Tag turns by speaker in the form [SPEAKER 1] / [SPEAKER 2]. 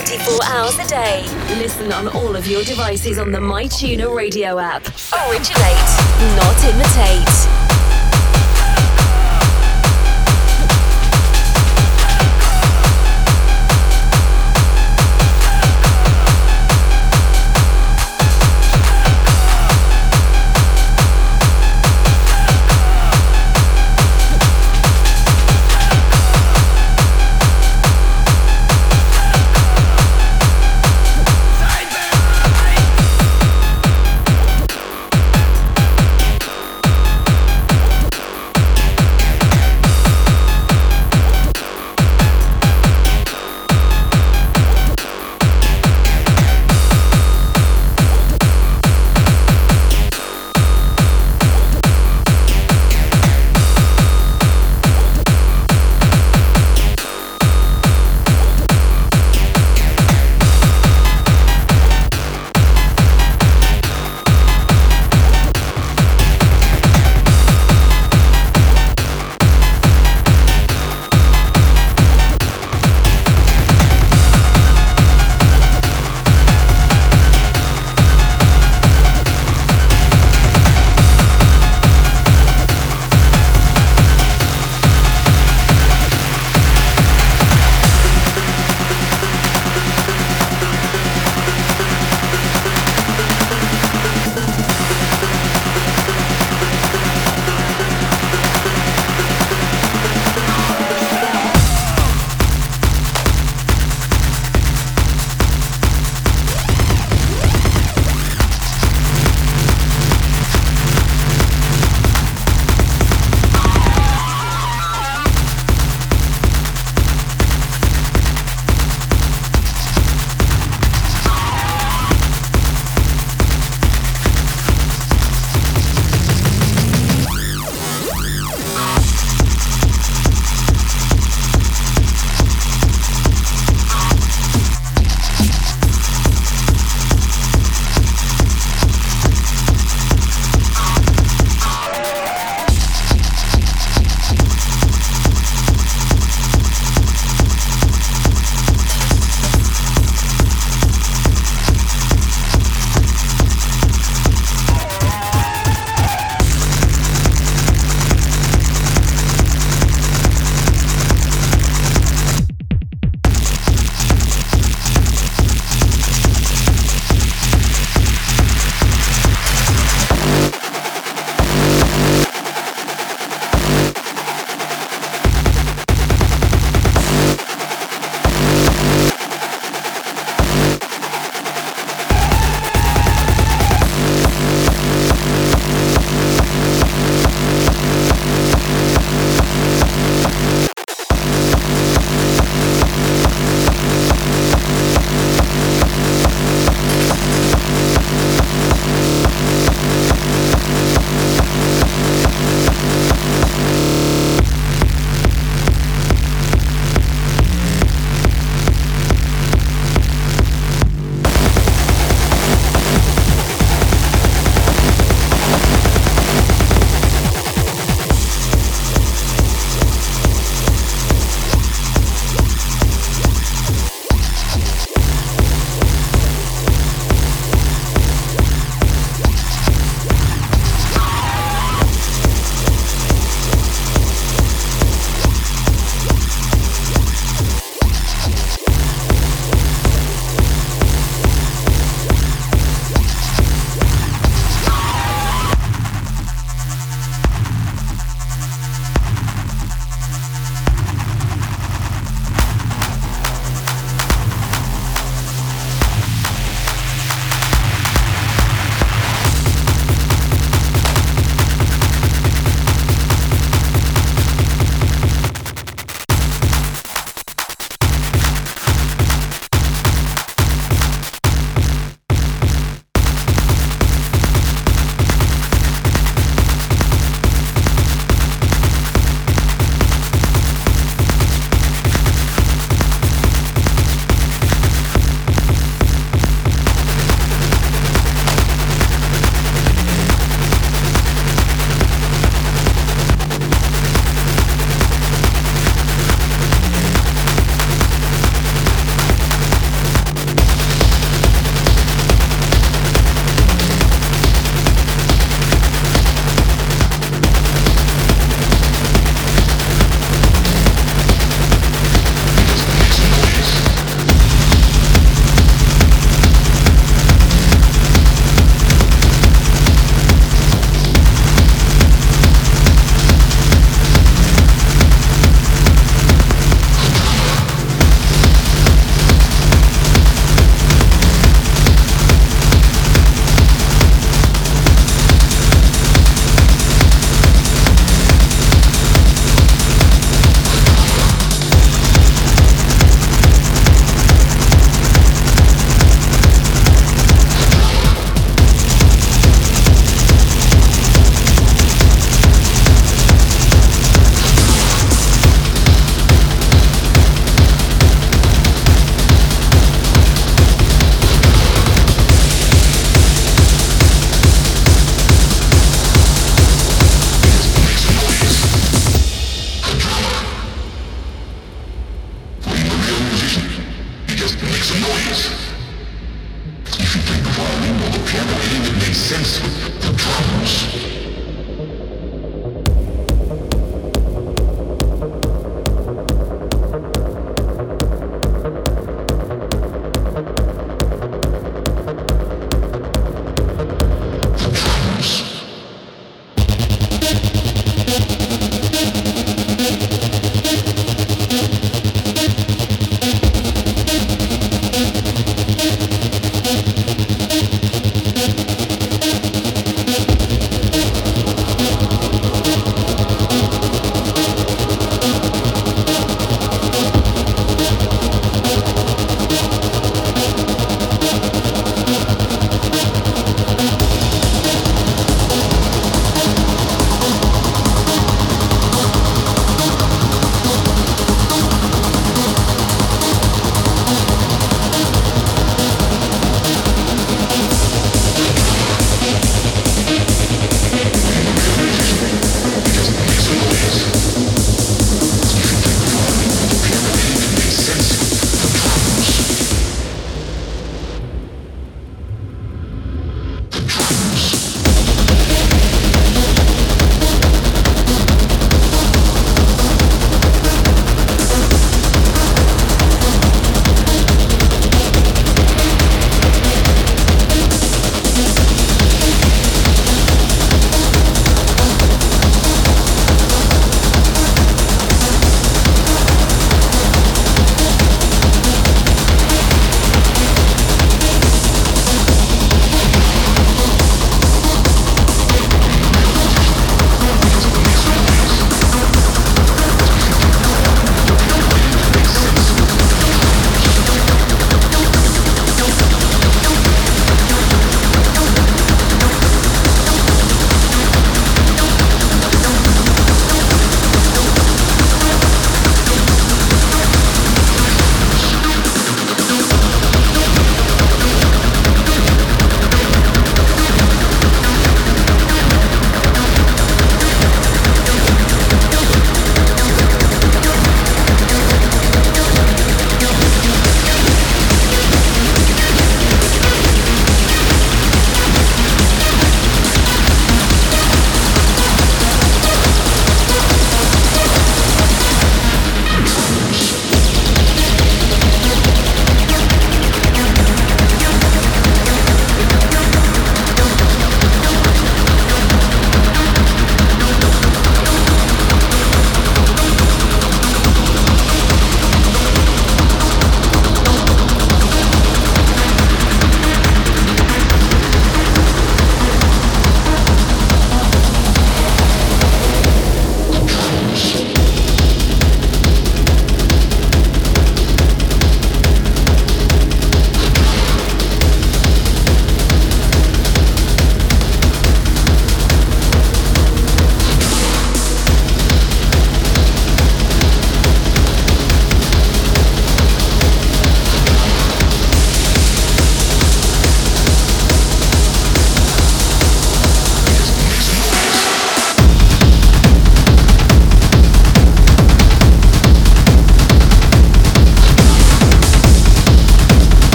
[SPEAKER 1] 24 hours a day. Listen on all of your devices on the MyTuner radio app. Originate, not imitate.